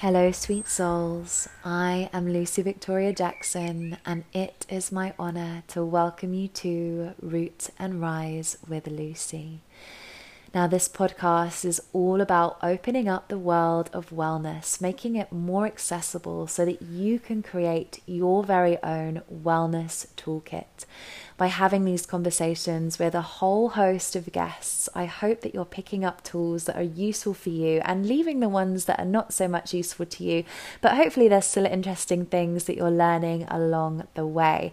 Hello, sweet souls. I am Lucy Victoria Jackson, and it is my honor to welcome you to Root and Rise with Lucy. Now, this podcast is all about opening up the world of wellness, making it more accessible so that you can create your very own wellness toolkit by having these conversations with a whole host of guests. I hope that you're picking up tools that are useful for you and leaving the ones that are not so much useful to you, but hopefully there's still interesting things that you're learning along the way.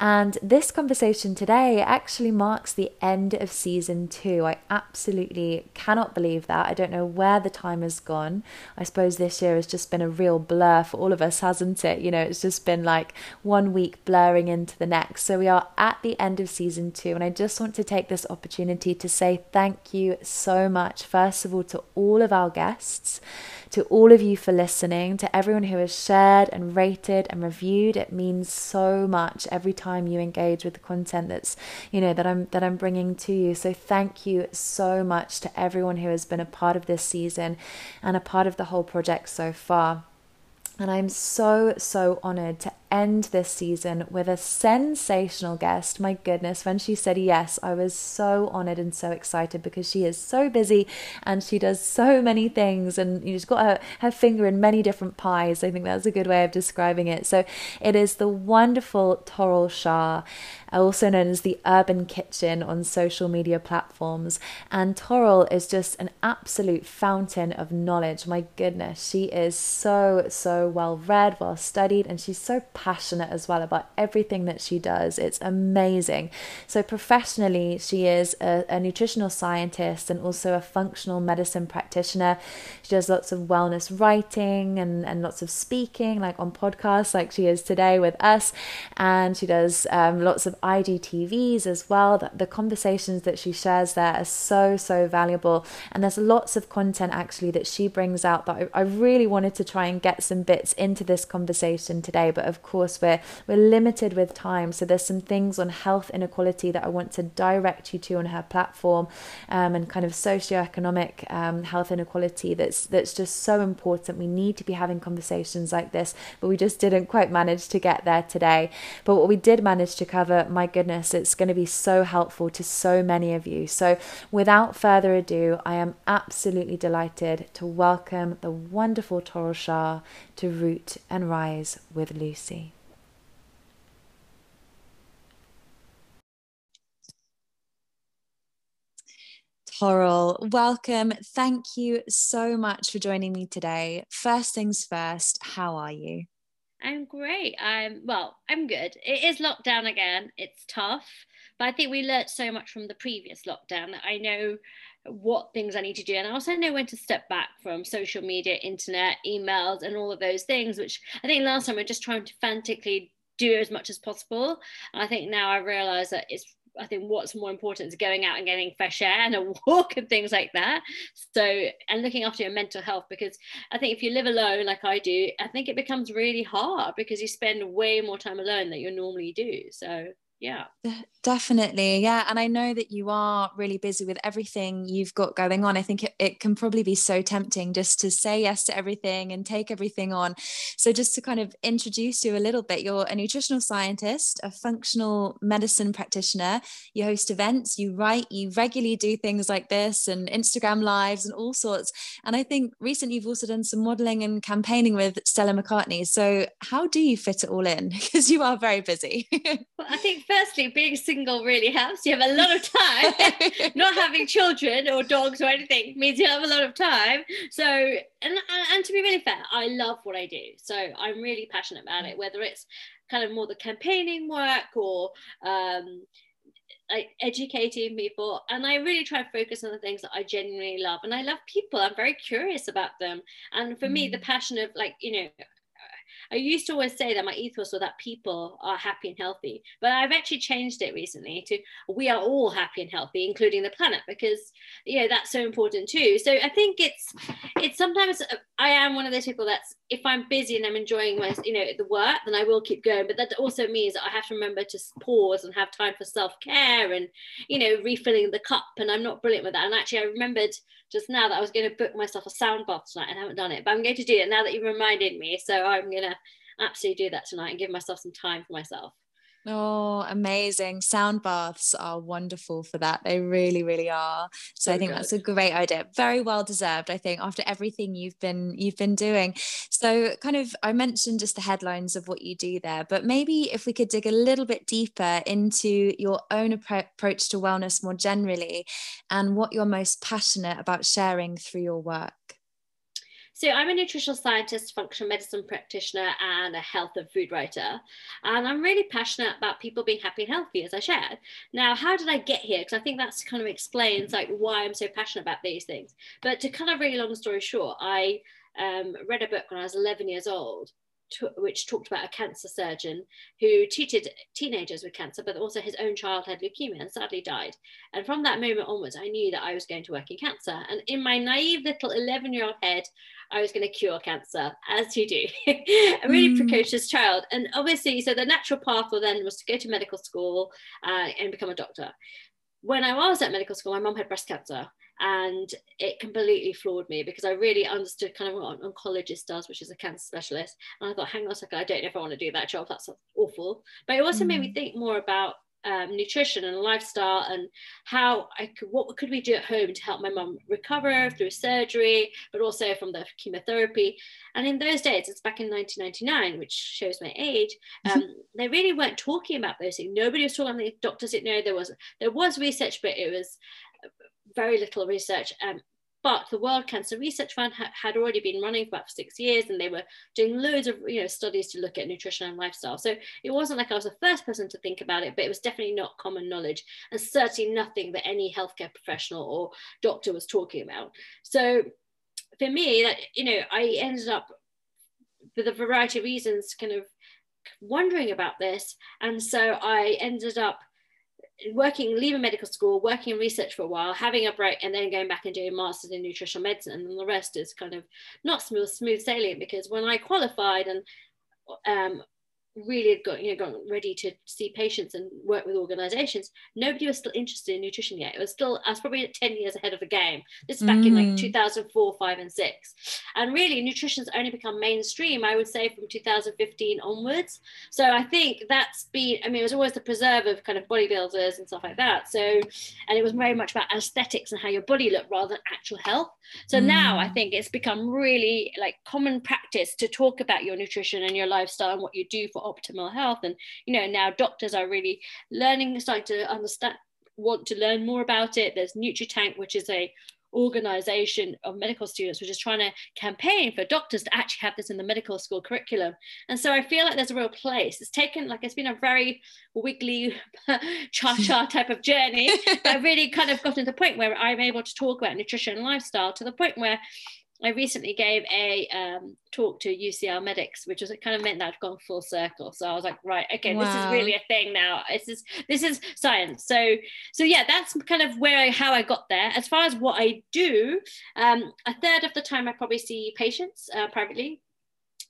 And this conversation today actually marks the end of season two. I absolutely cannot believe that. I don't know where the time has gone. I suppose this year has just been a real blur for all of us, hasn't it? You know, it's just been like one week blurring into the next. So we are at the end of season two, and I just want to take this opportunity to say thank you so much, first of all, to all of our guests, to all of you for listening, to everyone who has shared and rated and reviewed. It means so much every time you engage with the content that's, you know, that I'm that I'm bringing to you. So thank you so much to everyone who has been a part of this season and a part of the whole project so far. And I'm so, so honored to end this season with a sensational guest. My goodness, when she said yes, I was so honored and so excited because she is so busy and she does so many things and she's got her, her finger in many different pies. I think that's a good way of describing it. So it is the wonderful Toral Shah also known as the Urban Kitchen on social media platforms. And Toral is just an absolute fountain of knowledge. My goodness, she is so, so well read, well studied, and she's so passionate as well about everything that she does. It's amazing. So, professionally, she is a, a nutritional scientist and also a functional medicine practitioner. She does lots of wellness writing and, and lots of speaking, like on podcasts, like she is today with us. And she does um, lots of IGTVs as well. The, the conversations that she shares there are so, so valuable. And there's lots of content actually that she brings out that I, I really wanted to try and get some bits into this conversation today. But of course, we're, we're limited with time. So there's some things on health inequality that I want to direct you to on her platform um, and kind of socioeconomic um, health inequality that's, that's just so important. We need to be having conversations like this, but we just didn't quite manage to get there today. But what we did manage to cover, my goodness, it's going to be so helpful to so many of you. So, without further ado, I am absolutely delighted to welcome the wonderful Toral Shah to Root and Rise with Lucy. Toral, welcome. Thank you so much for joining me today. First things first, how are you? I'm great. I'm well, I'm good. It is lockdown again. It's tough, but I think we learnt so much from the previous lockdown that I know what things I need to do. And I also know when to step back from social media, internet, emails, and all of those things, which I think last time we are just trying to frantically do as much as possible. And I think now I realize that it's I think what's more important is going out and getting fresh air and a walk and things like that. So, and looking after your mental health, because I think if you live alone like I do, I think it becomes really hard because you spend way more time alone than you normally do. So, yeah. Definitely yeah and i know that you are really busy with everything you've got going on. I think it, it can probably be so tempting just to say yes to everything and take everything on. So just to kind of introduce you a little bit you're a nutritional scientist a functional medicine practitioner. You host events you write you regularly do things like this and instagram lives and all sorts. And i think recently you've also done some modeling and campaigning with stella mccartney. So how do you fit it all in? Because you are very busy. Well, i think firstly, being single really helps. You have a lot of time. Not having children or dogs or anything means you have a lot of time. So, and and to be really fair, I love what I do. So I'm really passionate about it. Whether it's kind of more the campaigning work or um, like educating people and i really try to focus on the things that i genuinely love and i love people i'm very curious about them and for mm. me the mm. passion of like you know I used to always say that my ethos was that people are happy and healthy, but I've actually changed it recently to we are all happy and healthy, including the planet, because you know that's so important too. So I think it's it's sometimes uh, I am one of those people that's if I'm busy and I'm enjoying my you know the work, then I will keep going. But that also means that I have to remember to pause and have time for self care and you know refilling the cup. And I'm not brilliant with that. And actually, I remembered just now that I was going to book myself a sound bath tonight and I haven't done it, but I'm going to do it now that you've reminded me. So I'm going to absolutely do that tonight and give myself some time for myself. Oh, amazing. Sound baths are wonderful for that. They really, really are. So, so I think good. that's a great idea. Very well deserved, I think, after everything you've been you've been doing. So kind of I mentioned just the headlines of what you do there, but maybe if we could dig a little bit deeper into your own approach to wellness more generally and what you're most passionate about sharing through your work. So I'm a nutritional scientist, functional medicine practitioner, and a health and food writer. And I'm really passionate about people being happy and healthy, as I shared. Now, how did I get here? Because I think that's kind of explains like why I'm so passionate about these things. But to kind of really long story short, I um, read a book when I was 11 years old which talked about a cancer surgeon who treated teenagers with cancer, but also his own child had leukemia and sadly died. And from that moment onwards, I knew that I was going to work in cancer. And in my naive little 11 year old head, I was going to cure cancer, as you do, a really mm. precocious child. And obviously, so the natural path for then was to go to medical school uh, and become a doctor. When I was at medical school, my mom had breast cancer and it completely floored me because I really understood kind of what an oncologist does, which is a cancer specialist. And I thought, hang on a second, I don't know if I want to do that job. That's awful. But it also mm. made me mm. think more about um, nutrition and lifestyle and how I could, what could we do at home to help my mum recover through surgery, but also from the chemotherapy. And in those days, it's back in 1999, which shows my age. Um, they really weren't talking about those things. Nobody was talking. The doctors didn't know there was there was research, but it was very little research. Um, but the World Cancer Research Fund ha- had already been running for about six years, and they were doing loads of you know studies to look at nutrition and lifestyle. So it wasn't like I was the first person to think about it, but it was definitely not common knowledge, and certainly nothing that any healthcare professional or doctor was talking about. So for me, that you know, I ended up with a variety of reasons, kind of wondering about this, and so I ended up working, leaving medical school, working in research for a while, having a break, and then going back and doing masters in nutritional medicine, and the rest is kind of not smooth, smooth sailing because when I qualified and um, really had got you know got ready to see patients and work with organizations nobody was still interested in nutrition yet it was still i was probably 10 years ahead of the game this is back mm. in like mm. 2004 5 and 6 and really nutrition's only become mainstream i would say from 2015 onwards so i think that's been i mean it was always the preserve of kind of bodybuilders and stuff like that so and it was very much about aesthetics and how your body looked rather than actual health so mm. now i think it's become really like common practice to talk about your nutrition and your lifestyle and what you do for optimal health. And you know now doctors are really learning starting to understand want to learn more about it. There's nutritank which is a organization of medical students which is trying to campaign for doctors to actually have this in the medical school curriculum. And so i feel like there's a real place. It's taken like it's been a very wiggly cha-cha type of journey. I've really kind of gotten to the point where i'm able to talk about nutrition and lifestyle to the point where I recently gave a um, talk to UCL medics, which was it kind of meant that I'd gone full circle. So I was like, right, okay, wow. this is really a thing now. This is this is science. So so yeah, that's kind of where I, how I got there. As far as what I do, um, a third of the time I probably see patients uh, privately.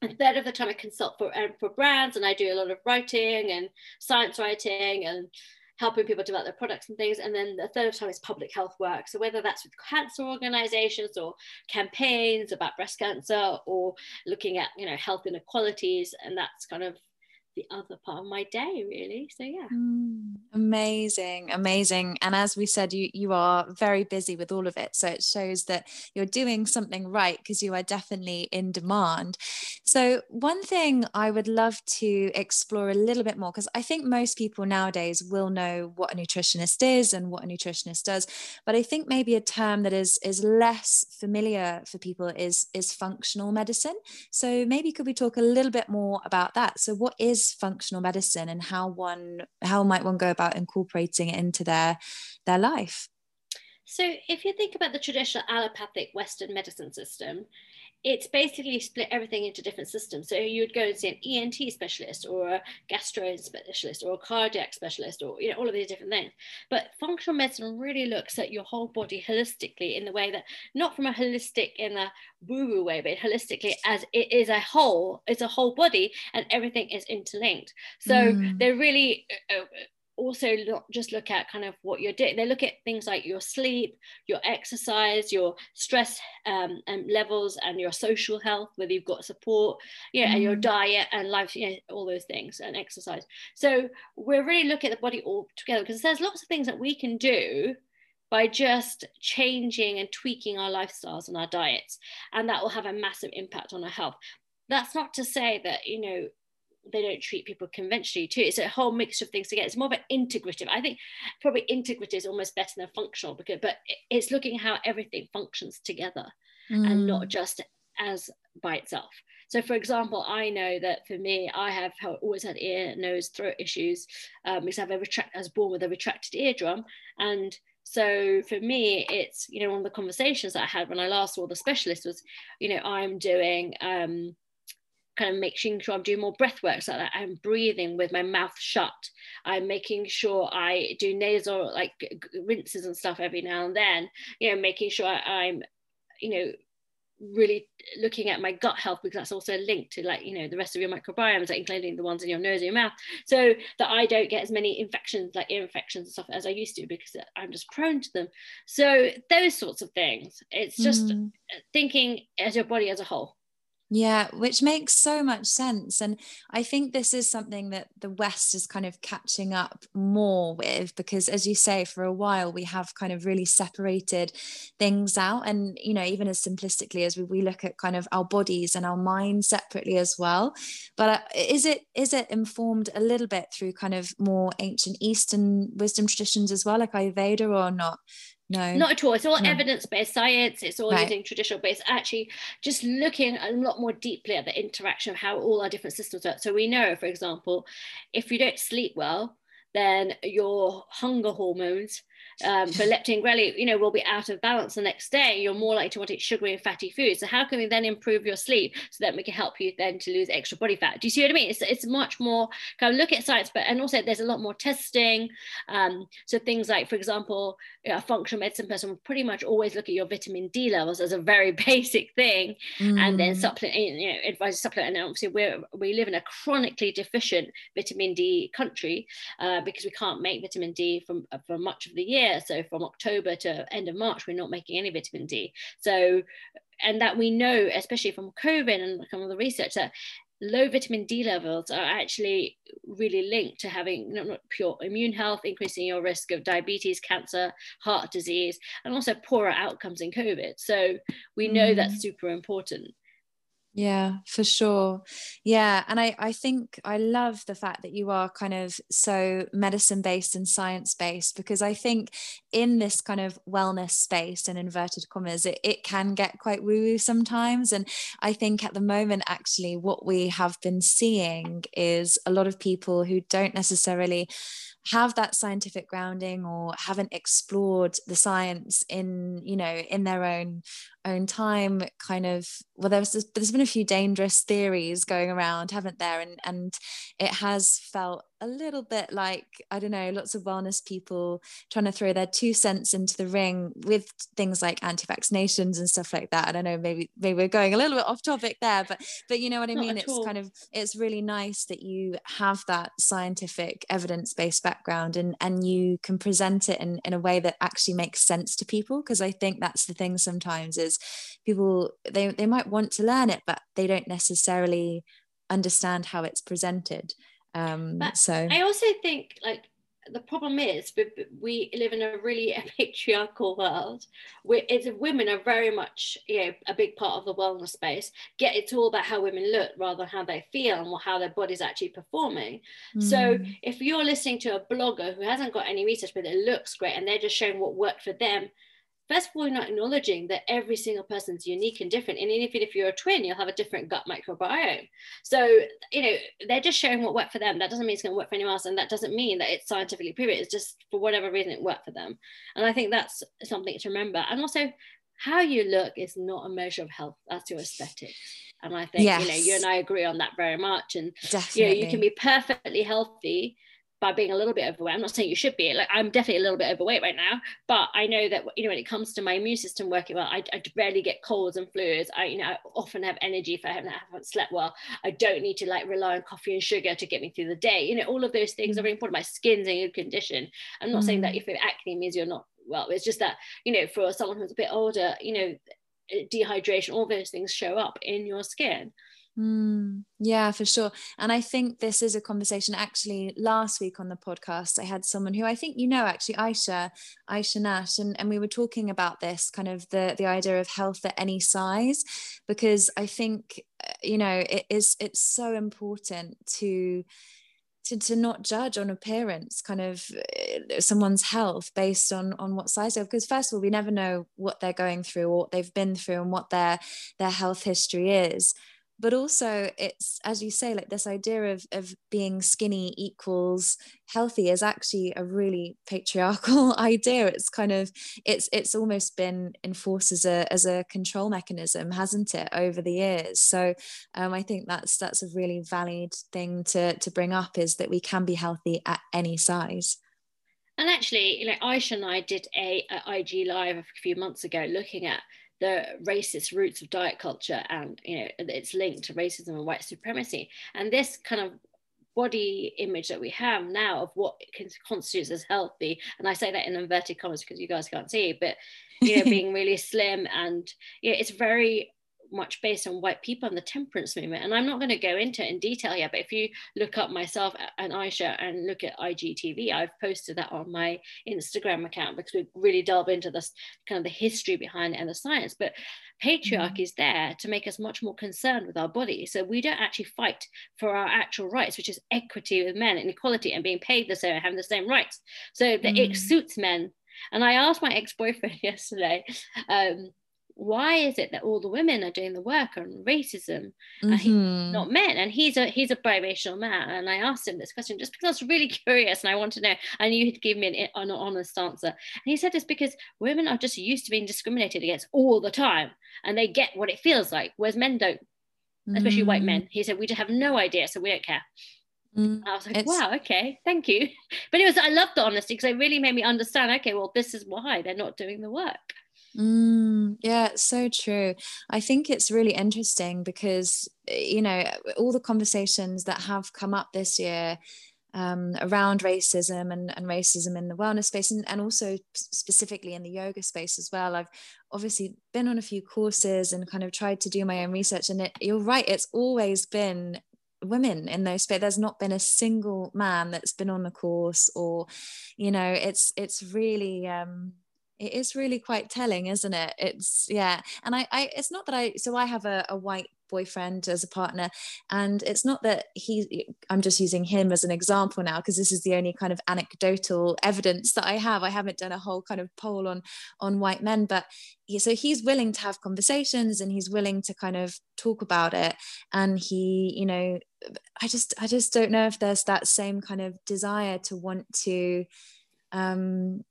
A third of the time I consult for uh, for brands, and I do a lot of writing and science writing and helping people develop their products and things. And then the third time is public health work. So whether that's with cancer organizations or campaigns about breast cancer or looking at, you know, health inequalities. And that's kind of the other part of my day really. So yeah. Mm, amazing amazing. And as we said you you are very busy with all of it. So it shows that you're doing something right because you are definitely in demand. So one thing i would love to explore a little bit more because i think most people nowadays will know what a nutritionist is and what a nutritionist does. But i think maybe a term that is is less familiar for people is is functional medicine. So maybe could we talk a little bit more about that? So what is functional medicine and how one how might one go about incorporating it into their their life? So if you think about the traditional allopathic western medicine system it's basically split everything into different systems. So you would go and see an ENT specialist or a gastro specialist or a cardiac specialist or you know all of these different things. But functional medicine really looks at your whole body holistically in the way that not from a holistic in a woo-woo way, but holistically as it is a whole, it's a whole body and everything is interlinked. So mm. they're really uh, uh also not just look at kind of what you're doing. They look at things like your sleep, your exercise, your stress um, and levels, and your social health, whether you've got support, yeah, mm. and your mm. diet and life, you know, all those things, and exercise. So we're really looking at the body all together because there's lots of things that we can do by just changing and tweaking our lifestyles and our diets, and that will have a massive impact on our health. That's not to say that you know they don't treat people conventionally too. It's a whole mixture of things together. It's more of an integrative. I think probably integrative is almost better than functional because, but it's looking how everything functions together mm. and not mm. just as by itself. So, for example, I know that for me, I have always had ear, nose, throat issues um, because I have a retract. I was born with a retracted eardrum, and so for me, it's you know one of the conversations that I had when I last saw the specialist was, you know, I'm doing. Um, kind of making sure I'm doing more breath work so that I'm breathing with my mouth shut. I'm making sure I do nasal like rinses and stuff every now and then, you know, making sure I'm, you know, really looking at my gut health because that's also linked to like you know the rest of your microbiomes like including the ones in your nose and your mouth so that i don't get as many infections like ear infections and stuff as i used to because i'm just prone to them so those sorts of things it's just mm. thinking as your body as a whole yeah, which makes so much sense. And I think this is something that the West is kind of catching up more with because, as you say, for a while we have kind of really separated things out. And, you know, even as simplistically as we, we look at kind of our bodies and our minds separately as well. But uh, is it is it informed a little bit through kind of more ancient Eastern wisdom traditions as well, like Ayurveda or not? No. Not at all. It's all no. evidence based science. It's all right. using traditional based, actually just looking a lot more deeply at the interaction of how all our different systems work. So we know, for example, if you don't sleep well, then your hunger hormones um, for leptin ghrelin, you know, will be out of balance the next day. You're more likely to want to eat sugary and fatty foods. So how can we then improve your sleep so that we can help you then to lose extra body fat? Do you see what I mean? It's, it's much more kind of look at science, but and also there's a lot more testing. Um, so things like, for example, a functional medicine person will pretty much always look at your vitamin D levels as a very basic thing, mm. and then mm. supplement, you know, advise supplement. And obviously, we we live in a chronically deficient vitamin D country uh, because we can't make vitamin D from for much of the year. So from October to end of March, we're not making any vitamin D. So and that we know, especially from COVID and some of the research, that low vitamin D levels are actually really linked to having not, not pure immune health, increasing your risk of diabetes, cancer, heart disease, and also poorer outcomes in COVID. So we know mm. that's super important yeah for sure. Yeah and i i think i love the fact that you are kind of so medicine based and science based because i think in this kind of wellness space and in inverted commas it, it can get quite woo woo sometimes and i think at the moment actually what we have been seeing is a lot of people who don't necessarily have that scientific grounding or haven't explored the science in you know in their own own time kind of well there's there's been a few dangerous theories going around haven't there? And and it has felt a little bit like I don't know, lots of wellness people trying to throw their two cents into the ring with things like anti-vaccinations and stuff like that. I don't know, maybe maybe we're going a little bit off topic there, but but you know what I mean. It's all. kind of it's really nice that you have that scientific evidence-based background and and you can present it in in a way that actually makes sense to people because I think that's the thing sometimes is people they they might want to learn it but they don't necessarily understand how it's presented um, but so I also think like the problem is we live in a really patriarchal world where it's, women are very much you know a big part of the wellness space get it's all about how women look rather than how they feel and how their body's actually performing mm. so hmm. if you're listening to a blogger who hasn't got any research but it looks great and they're just showing what worked for them first of all, you're not acknowledging that every single person's unique and different. And even if you're a twin, you'll have a different gut microbiome. So, you know, they're just showing what worked for them. That doesn't mean it's going to work for anyone else. And that doesn't mean that it's scientifically proven. It's just for whatever reason it worked for them. And I think that's something to remember. And also, how you look is not a measure of health. That's your aesthetic. And I think, yes. you know, you and I agree on that very much. And, Definitely. you know, you can be perfectly healthy by being a little bit overweight. I'm not saying you should be like I'm definitely a little bit overweight right now, but I know that you know when it comes to my immune system working well, I, I rarely get colds and flus. I you know I often have energy if I haven't, haven't slept well. I don't need to like rely on coffee and sugar to get me through the day. You know all of those things mm. are very important. My skin's in good condition. I'm not mm. saying that mm. if you have acne means you're not well. It's just that you know for someone who's a bit older, you know dehydration, all those things show up in your skin. Mm, yeah, for sure. And I think this is a conversation. Actually, last week on the podcast, I had someone who I think you know, actually, Aisha, Aisha Nash, and, and we were talking about this kind of the the idea of health at any size, because I think uh, you know it is it's so important to to, to not judge on appearance kind of uh, someone's health based on on what size they're because first of all we never know what they're going through or what they've been through and what their their health history is but also it's as you say like this idea of of being skinny equals healthy is actually a really patriarchal idea. It's kind of it's it's almost been enforced as a as a control mechanism hasn't it over the years? So um, i think that's that's a really valid thing to to bring up is that we can be healthy at any size. And actually, know, Aisha and I did a, a IG live a few months ago looking at the racist roots of diet culture and you know it's linked to racism and white supremacy. And this kind of body image that we have now of what constitutes as healthy and i say that in inverted commas because you guys can't see but you know being really slim and yeah it's very much based on white people and the temperance movement. And I'm not going to go into it in detail yet, but if you look up myself and Aisha and look at IGTV, I've posted that on my Instagram account because we really delve into this kind of the history behind it and the science. But patriarchy mm-hmm. is there to make us much more concerned with our body. So we don't actually fight for our actual rights, which is equity with men and equality and being paid the same and having the same rights. So that mm-hmm. it mm. suits men. And I asked my ex-boyfriend yesterday, um, why is it that all the women are doing the work on racism mm-hmm. and he, not men and he's a he's a biracial man and i asked him this question just because i was really curious and i want to know i knew he'd give me an, an honest answer and he said it's because women are just used to being discriminated against all the time and they get what it feels like whereas men don't especially mm-hmm. white men mm. he said we just have no idea so we don't care Mm, I was like, it's... wow, okay, thank you. But it was, I loved the honesty because it really made me understand, okay, well, this is why they're not doing the work. Mm, yeah, so true. I think it's really interesting because, eh, you know, all the conversations that have come up this year um, around racism and, and racism in the wellness space and, and also specifically in the yoga space as well. I've obviously been on a few courses and kind of tried to do my own research. And it, you're right, it's always been women in those space there's not been a single man that's been on the course or you know it's it's really um it is really quite telling isn't it? It's yeah and i, I it's not that i so i have a, a white boyfriend as a partner and it's not that he i'm just using him as an example now because this is the only kind of anecdotal evidence that i have. I haven't done a whole kind of poll on on white men but he, so he's willing to have conversations and he's willing to kind of talk about it. And he you know i just i just don't know if there's that same kind of desire to want to um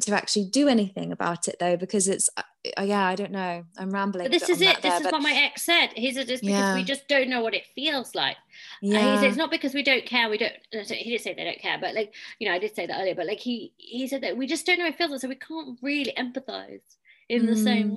to actually do anything about it though because it's uh, uh yeah i don't know i'm rambling but this is it this is what my ex said he said it's because yeah. we just don't know what it feels like yeah and he said it's not because we don't care we don't he did say they don't care but like you know i did say that earlier but like he he said that we just don't know what it feels like so we can't really empathize in mm. the same mm.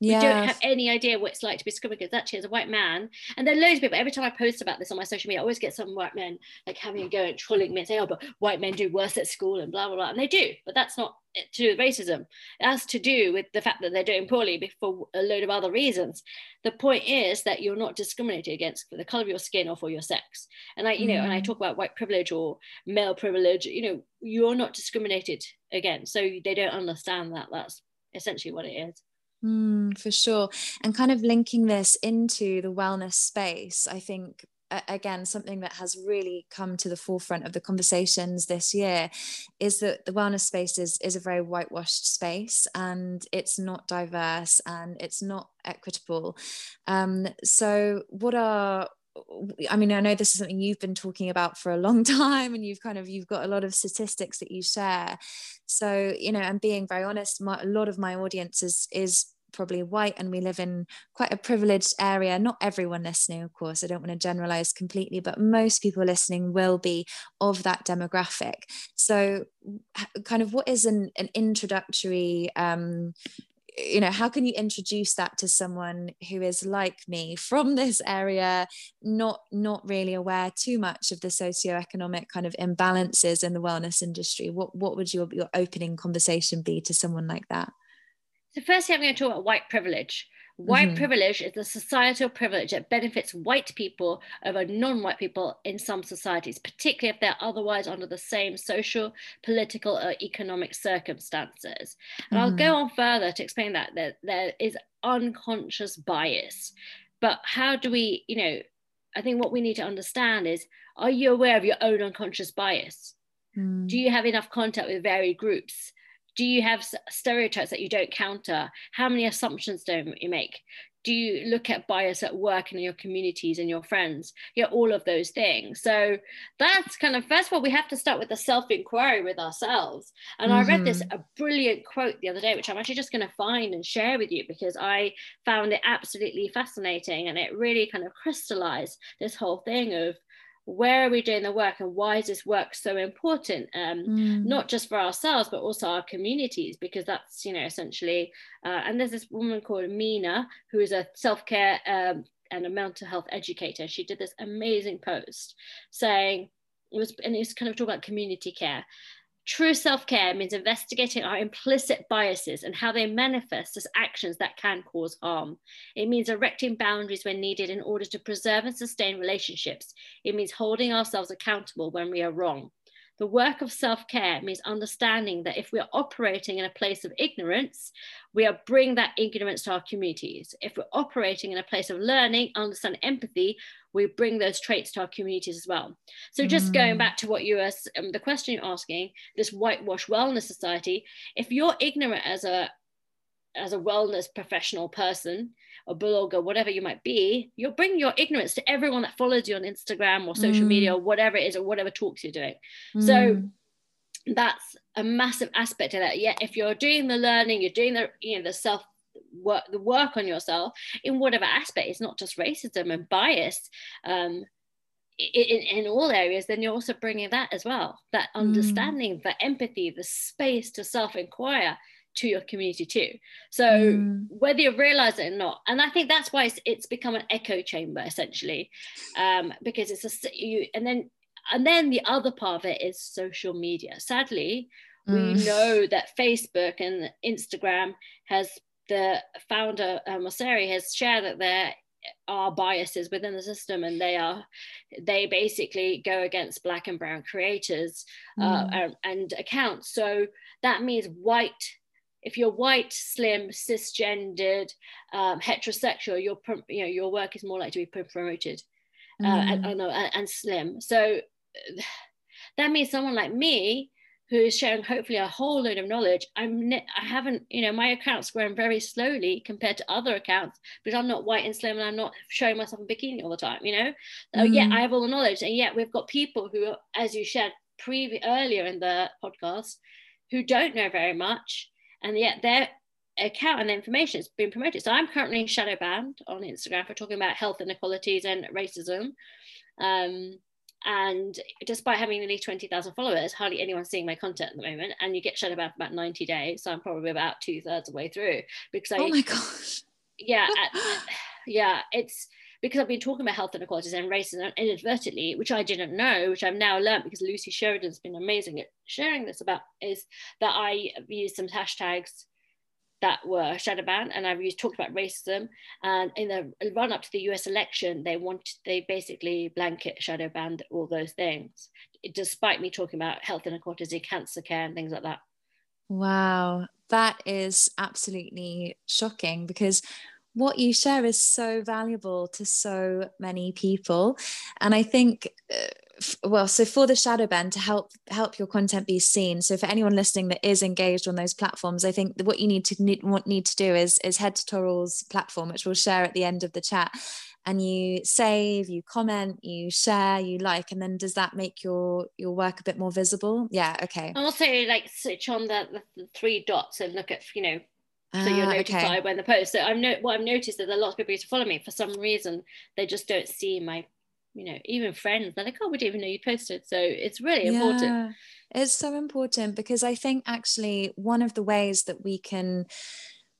Way we don't have any idea what it's like to be discriminated actually as a white man. And there are loads of people. Every time I post about this on my social media, I always get some white men like having a go and trolling me and say, "Oh, but white men do worse at school and blah blah blah," and they do. But that's not to do with racism. It has to do with the fact that they're doing poorly for a load of other reasons. The point is that you're not discriminated against for the color of your skin or for your sex. And I, you know, mm. and I talk about white privilege or male privilege, you know, you're not discriminated against. So they don't understand that. That's essentially what it is. Mm, for sure. And kind of linking this into the wellness space, I think again something that has really come to the forefront of the conversations this year is that the wellness space is, is a very whitewashed space and it's not diverse and it's not equitable um, so what are I mean, I know this is something you've been talking about for a long time, and you've kind of you've got a lot of statistics that you share. So, you know, and being very honest, my, a lot of my audience is is probably white and we live in quite a privileged area not everyone listening of course i don't want to generalize completely but most people listening will be of that demographic so kind of what is an, an introductory um, you know how can you introduce that to someone who is like me from this area not not really aware too much of the socioeconomic kind of imbalances in the wellness industry? What what would your your opening conversation be to someone like that? So firstly i'm going to talk about white privilege White mm-hmm. privilege is the societal privilege that benefits white people over non white people in some societies, particularly if they're otherwise under the same social, political, or economic circumstances. And mm-hmm. I'll go mm-hmm. on further to explain that, that there is unconscious bias. But how do we, you know, I think what we need to understand is are you aware of your own unconscious bias? Mm. Do you have enough contact with varied groups? Do you have stereotypes that you don't counter how many assumptions don't you make do you look at bias at work and in your communities and your friends yeah all of those things so that's kind of first of all we have to start with the self-inquiry with ourselves and mm-hmm. i read this mm-hmm. a brilliant quote the other day which i'm actually just going to find and share with you because i found it absolutely fascinating and it really kind of crystallized this whole thing of where are we doing the work and why is this work so important? Um, mm. not just for ourselves but also our communities because that's you know essentially uh, and there's this woman called mina who is a self-care um, and a mental health educator. She did this amazing post saying it was and it was kind of talking about community care True self care means investigating our implicit biases and how they manifest as actions that can cause harm. It means erecting boundaries when needed in order to preserve and sustain relationships. It means holding ourselves accountable when we are wrong. The work of self care means understanding that if we are operating in a place of ignorance, we are bringing that ignorance to our communities. If we're operating in a place of learning, understand empathy, we bring those traits to our communities as well. So just mm. going back to what you were, um, the question you're asking, this whitewash wellness society, if you're ignorant as a as a wellness professional person or blogger, whatever you might be, you'll bring your ignorance to everyone that follows you on Instagram or social mm. media or whatever it is or whatever talks you're doing. Mm. So that's a massive aspect of that. Yeah, if you're doing the learning, you're doing the you know the self work the work on yourself in whatever aspect. It's not just racism and bias. Um, in, in all areas, then you're also bringing that as well that mm. understanding, mm. the empathy, the space to self inquire to your community too. So mm. whether you realize it or not, and I think that's why it's, it's become an echo chamber essentially, um, because it's a you and then and then the other part of it is social media. Sadly, mm. we know that Facebook and Instagram has the founder uh, Mosseri has shared that there are biases within the system and they are they basically go against black and brown creators uh, mm. and, and accounts so that means white if you're white, slim, cisgendered, um, heterosexual, your you know your work is more likely to be promoted, uh, and, and, and, slim. So that means someone like me, who is sharing hopefully a whole load of knowledge. I'm I haven't you know my account's growing very slowly compared to other accounts because I'm not white and slim and I'm not showing myself in bikini all the time. You know, mm. uh, yeah, I have all the knowledge, and yet we've got people who, as you shared previ- earlier in the podcast, who don't know very much and yet their account and information has been promoted. So I'm currently shadow banned on Instagram for talking about health inequalities and racism. Um, and despite having nearly 20,000 followers, hardly anyone's seeing my content at the moment. And you get shadow banned for about 90 days. So I'm probably about two thirds of the way through because I, oh my gosh. Yeah. at, yeah. It's, because I've been talking about health inequalities and racism inadvertently, which I didn't know, which I've now learned because Lucy Sheridan's been amazing at sharing this about, is that I used some hashtags that were shadow banned and I've used talked about racism. And in the run up to the US election they want they basically blanket shadow banned all those things despite me talking about health inequalities cancer care and things like that. Wow. That is absolutely shocking because what you share is so valuable to so many people. And i think uh, well so for the shadow band to help help your content be seen. So for anyone listening that is engaged on those platforms i think what you need to need, what need to do is is head to Toral's platform which we'll share at the end of the chat. And you save you comment you share you like and then does that make your your work a bit more visible? Yeah okay. And also like switch on the, the three dots and look at you know so you're ah, notified okay. when the post. So I've no, what I've noticed is that a lot of people used to follow me for some reason. They just don't see my, you know, even friends. They're like, oh, we didn't even know you posted. So it's really yeah, important. It's so important because I think actually one of the ways that we can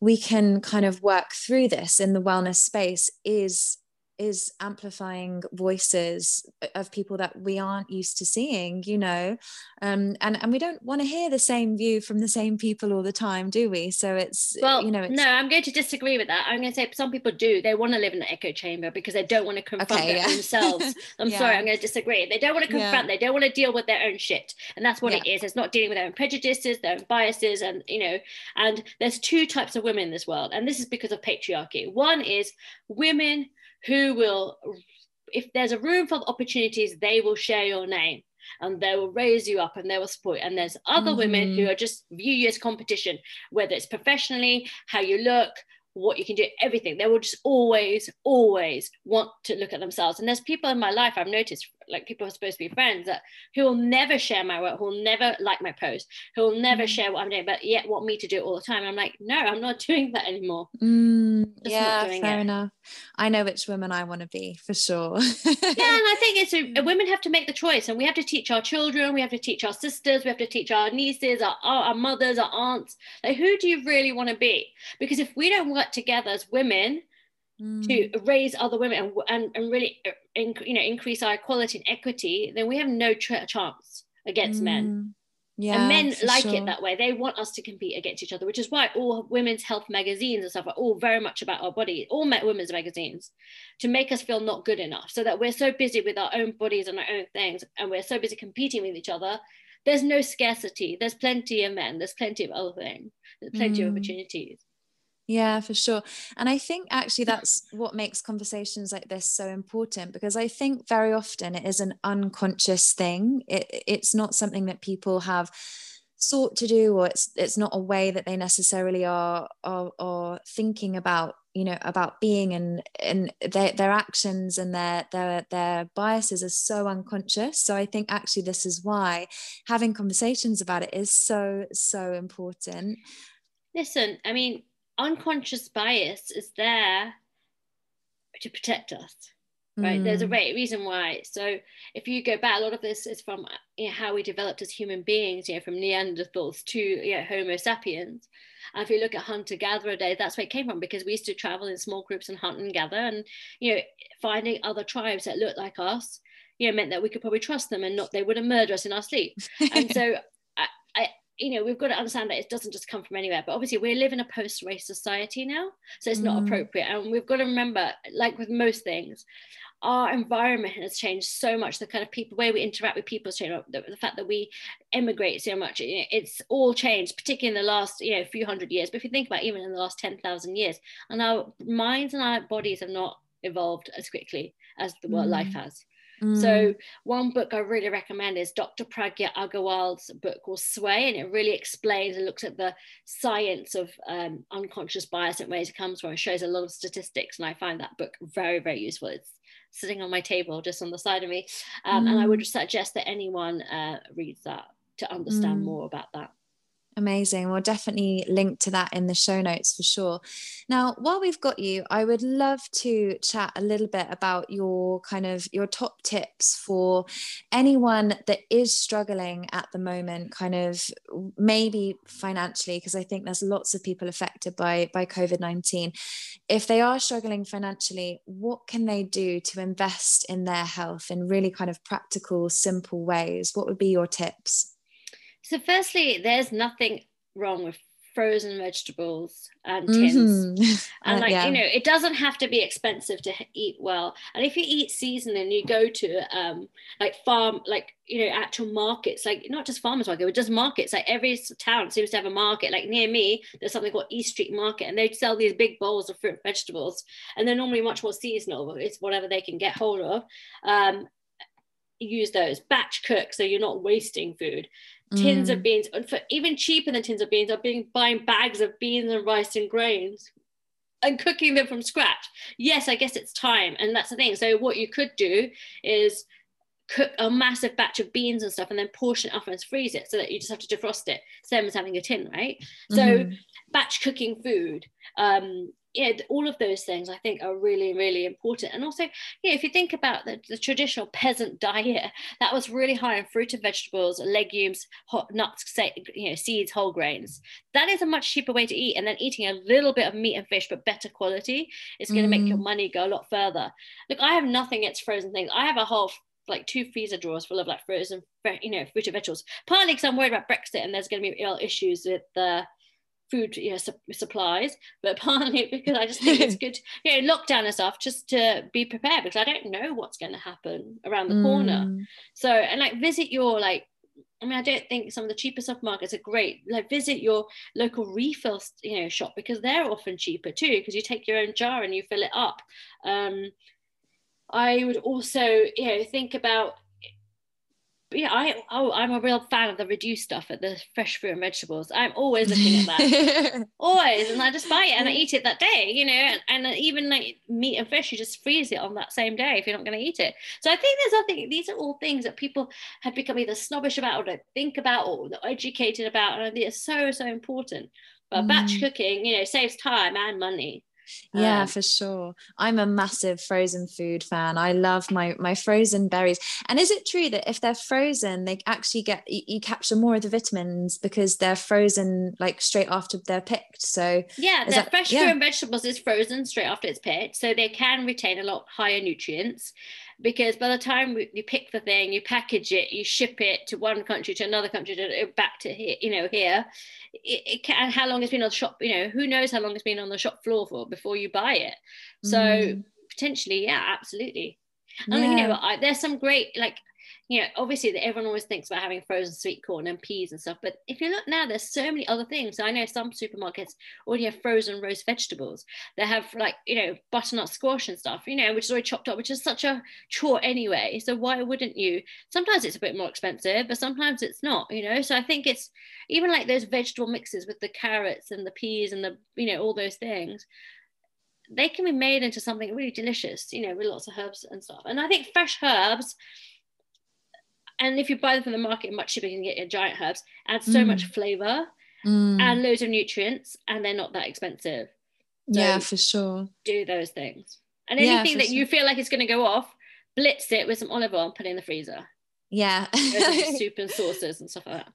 we can kind of work through this in the wellness space is is amplifying voices of people that we aren't used to seeing you know? Um, and and we don't want to hear the same view from the same people all the time do we? So it's well you know no i'm going to disagree with that. I'm going to say some people do. They want to live in an echo chamber because they don't want to confront okay, yeah. themselves i'm yeah. sorry i'm going to disagree. They don't want to confront yeah. they don't want to deal with their own shit. And that's what it is. It's not dealing with their own prejudices their own biases and you know and there's two types of women in this world and this is because of patriarchy. One is women who will, if there's a room for opportunities, they will share your name and they will raise you up and they will support you. And there's other mm-hmm. women who mm-hmm. are just view you as competition, whether it's professionally, how you look, what you can do, everything. They will just always, always want to look at themselves. And there's people in my life I've noticed, like people are supposed to be friends, that who will never share my work, who will never like my post, who will never mm. share what I'm doing, but yet want me to do it all the time. I'm like, no, I'm not doing that anymore. Mm, yeah, fair it. enough. I know which women I want to be for sure. yeah, and I think it's a, women have to make the choice, and we have to teach our children, we have to teach our sisters, we have to teach our nieces, our, our mothers, our aunts. Like, who do you really want to be? Because if we don't work together as women mm. to raise other women and, and, and really uh, in, you know increase our equality and equity then we have no tra- chance against mm. men yeah, and men like sure. it that way. They want us to compete against each other, which is why all women's health magazines and stuff are all very much about our body, all women's magazines, to make us feel not good enough. So that we're so busy with our own bodies and our own things, and we're so busy competing with each other. There's no scarcity. There's plenty of men. There's plenty of other things. There's plenty mm. of opportunities. Yeah, for sure. And I think actually that's what makes conversations like this so important because I think very often it is an unconscious thing. It, it's not something that people have sought to do or it's it's not a way that they necessarily are are, are thinking about you know about being and and their, their actions and their their their biases are so unconscious so i think actually this is why having conversations about it is so so important listen i mean unconscious bias is there to protect us right mm. there's a great mm. reason why so if you go back a lot of this is from you know, how we developed as human beings you know from neanderthals to you know, homo sapiens and if you look at hunter gatherer days that's where it came from because we used to travel in small groups and hunt and gather and you know finding other tribes that looked like us you know meant that we could probably trust them and not they wouldn't murder us in our sleep and so you know, we've got to understand that it doesn't just come from anywhere. But obviously, we live in a post-race society now, so it's not mm. appropriate. And we've got to remember, like with most things, our environment has changed so much. The kind of people, way we interact with people has changed. The, the fact that we emigrate so much, you know, it's all changed, particularly in the last, you know, few hundred years. But if you think about even in the last ten thousand years, and our minds and our bodies have not evolved as quickly as the world mm. life has. Mm. So one book I really recommend is Dr. Pragya Agarwal's book called Sway, and it really explains and looks at the science of um, unconscious bias and where it comes from. It shows a lot of statistics, and I find that book very, very useful. It's sitting on my table just on the side of me, um, mm. and I would mm. suggest that anyone uh, reads that to understand mm. more about that. Amazing. We'll definitely link to that in the show notes for sure. Now, while we've got you, I would love to chat a little bit about your kind of your top tips for anyone that is struggling at the moment, kind of maybe financially, because I think there's lots of people affected by by COVID-19. If they are struggling financially, what can they do to invest in their health in really kind of practical, simple ways? What would be your tips? So, firstly, there's nothing wrong with frozen vegetables and tins. Mm-hmm. and like uh, yeah. you know it doesn't have to be expensive to eat well. And if you eat season and you go to um like farm like you know actual markets like not just farmers market but just markets. Like every town seems to have a market. Like near me there's something called east street market and they sell these big bowls of fruit and vegetables and they're normally much more seasonal. It's whatever they can get hold of. Um use those. Batch cook so you're not wasting food tins mm. of beans and for even cheaper than tins of beans are being buying bags of beans and rice and grains and cooking them from scratch yes i guess it's time and that's the thing so what you could do is cook a massive batch of beans and stuff and then portion it off and freeze it so that you just have to defrost it same as having a tin right so mm-hmm. batch cooking food um yeah, all of those things I think are really, really important. And also, yeah, if you think about the, the traditional peasant diet, that was really high in fruit and vegetables, legumes, hot nuts, say, you know, seeds, whole grains. That is a much cheaper way to eat. And then eating a little bit of meat and fish, but better quality, is going to mm. make your mm. money go a lot further. Look, I have nothing against frozen things. I have a whole like two freezer drawers full of like frozen, you know, fruit and vegetables. Partly because I'm worried about Brexit and there's going to be real issues with the food you know, su- supplies, but partly because I just think it's good, you know, lockdown and stuff, just to be prepared because I don't know what's going to happen around the mm. corner. So, and like visit your like, I mean, I don't think some of the cheaper supermarkets are great. Like visit your local refill, you know, shop because they're often cheaper too because you take your own jar and you fill it up. Um, I would also, you know, think about yeah, I oh, I'm a real fan of the reduced stuff at the fresh fruit and vegetables. I'm always looking at that, always, and I just buy it and I eat it that day, you know. And, and, even like meat and fish, you just freeze it on that same day if you're not going to eat it. So I think there's nothing. These are all things that people have become either snobbish about or don't think about or educated about, and I think it's so so important. But mm. batch cooking, you know, saves time and money yeah um, for sure. I'm a massive frozen food fan. I love my my frozen berries. And is it true that if they're frozen they actually get you, you capture more of the vitamins because they're frozen like straight after they're picked? So yeah the fresh yeah. fruit and vegetables is frozen straight after it's picked so they can retain a lot higher nutrients because by the time you pick the thing, you package it, you ship it to one country to another country to back to here, you know, here. It, it can, how long it's been on the shop, you know, who knows how long it's been on the shop floor for before you buy it. So mm. potentially, yeah, absolutely. Yeah. I mean, you know, I, there's some great like you know, obviously that everyone always thinks about having frozen sweet corn and peas and stuff, but if you look now, there's so many other things. I know some supermarkets already have frozen roast vegetables. They have like, you know, butternut squash and stuff, you know, which is already chopped up, which is such a chore anyway. So why wouldn't you? Sometimes it's a bit more expensive, but sometimes it's not, you know. So I think it's even like those vegetable mixes with the carrots and the peas and the, you know, all those things they can be made into something really delicious, you know, with lots of herbs and stuff. And I think fresh herbs and if you buy them from the market much cheaper you can get your giant herbs. Add so mm. much flavor. Mm. and loads of nutrients and they're not that expensive. So yeah for sure. do those things. And anything yeah, that sure. you feel like is going to go off blitz it with some olive oil and put it in the freezer. Yeah. Soup and sauces and stuff like that.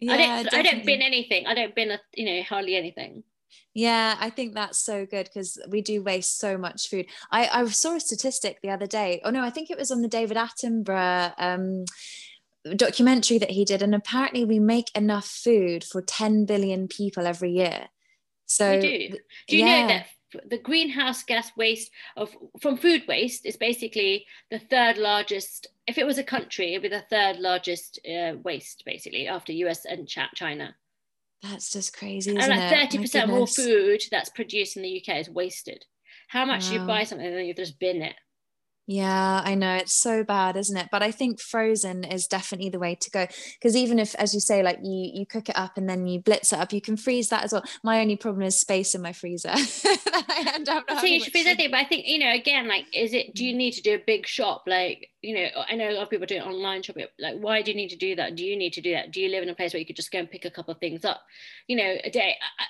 Yeah, I don't definitely. I don't bin anything. I don't bin a, you know hardly anything yeah, I think that's so good because we do waste so much food. I, I saw a statistic the other day. Oh no, I think it was on the David Attenborough um, documentary that he did, and apparently we make enough food for 10 billion people every year. So we do. Do you yeah. know that the greenhouse gas waste of from food waste is basically the third largest if it was a country it'd be the third largest uh, waste basically after us and china that's just crazy and like 30% more food that's produced in the uk is wasted. How much wow. you buy something and then you just bin it yeah, I know it's so bad, isn't it? But I think frozen is definitely the way to go because even if, as you say, like you you cook it up and then you blitz it up, you can freeze that as well. My only problem is space in my freezer. I end up. So you should freeze but I think you know, again, like, is it? Do you need to do a big shop? Like, you know, I know a lot of people do it online shopping. Like, why do you need to do that? Do you need to do that? Do you live in a place where you could just go and pick a couple of things up? You know, a day. I,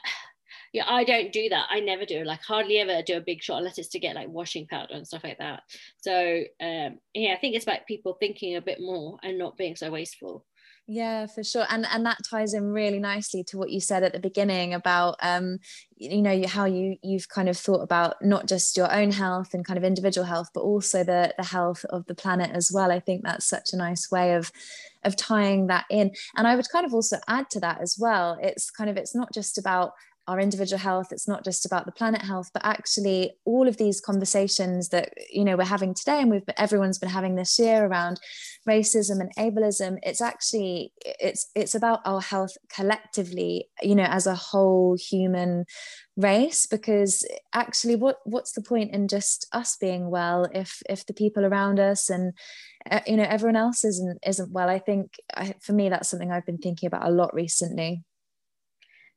yeah i don't do that. I never do like hardly ever do a big shot unless it's to get like washing powder and stuff like that. So um yeah i think it's about people thinking a bit more and not being so wasteful. Yeah for sure. And and that ties in really nicely to what you said at the beginning about um you know how you you've kind of thought about not just your own health and kind of individual health but also the the health of the planet as well. I think that's such a nice way of of tying that in. And i would kind of also add to that as well. It's kind of it's not just about our individual health it's not just about the planet health but actually all of these conversations that you know we're having today and we've been, everyone's been having this year around racism and ableism it's actually it's it's about our health collectively you know as a whole human race because actually what what's the point in just us being well if if the people around us and uh, you know everyone else isn't isn't well? I think I, for me that's something i've been thinking about a lot recently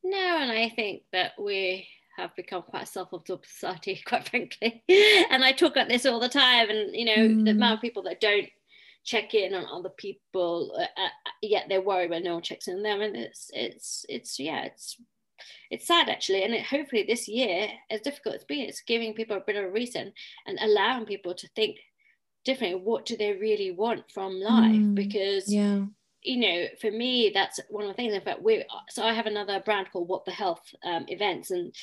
no, and I think that we have become quite a self-absorbed society, quite frankly. and I talk about this all the time, and you know, mm. the amount of people that don't check in on other people uh, uh, yet they're worried when no one checks in on them and it's it's it's yeah it's it's sad actually. And it, hopefully this year as difficult as it's been it's giving people a bit of a reason and allowing people to think differently. What do they really want from life? Mm, because yeah you know for me that's one of the things in fact we so i have another brand called what the health um, events and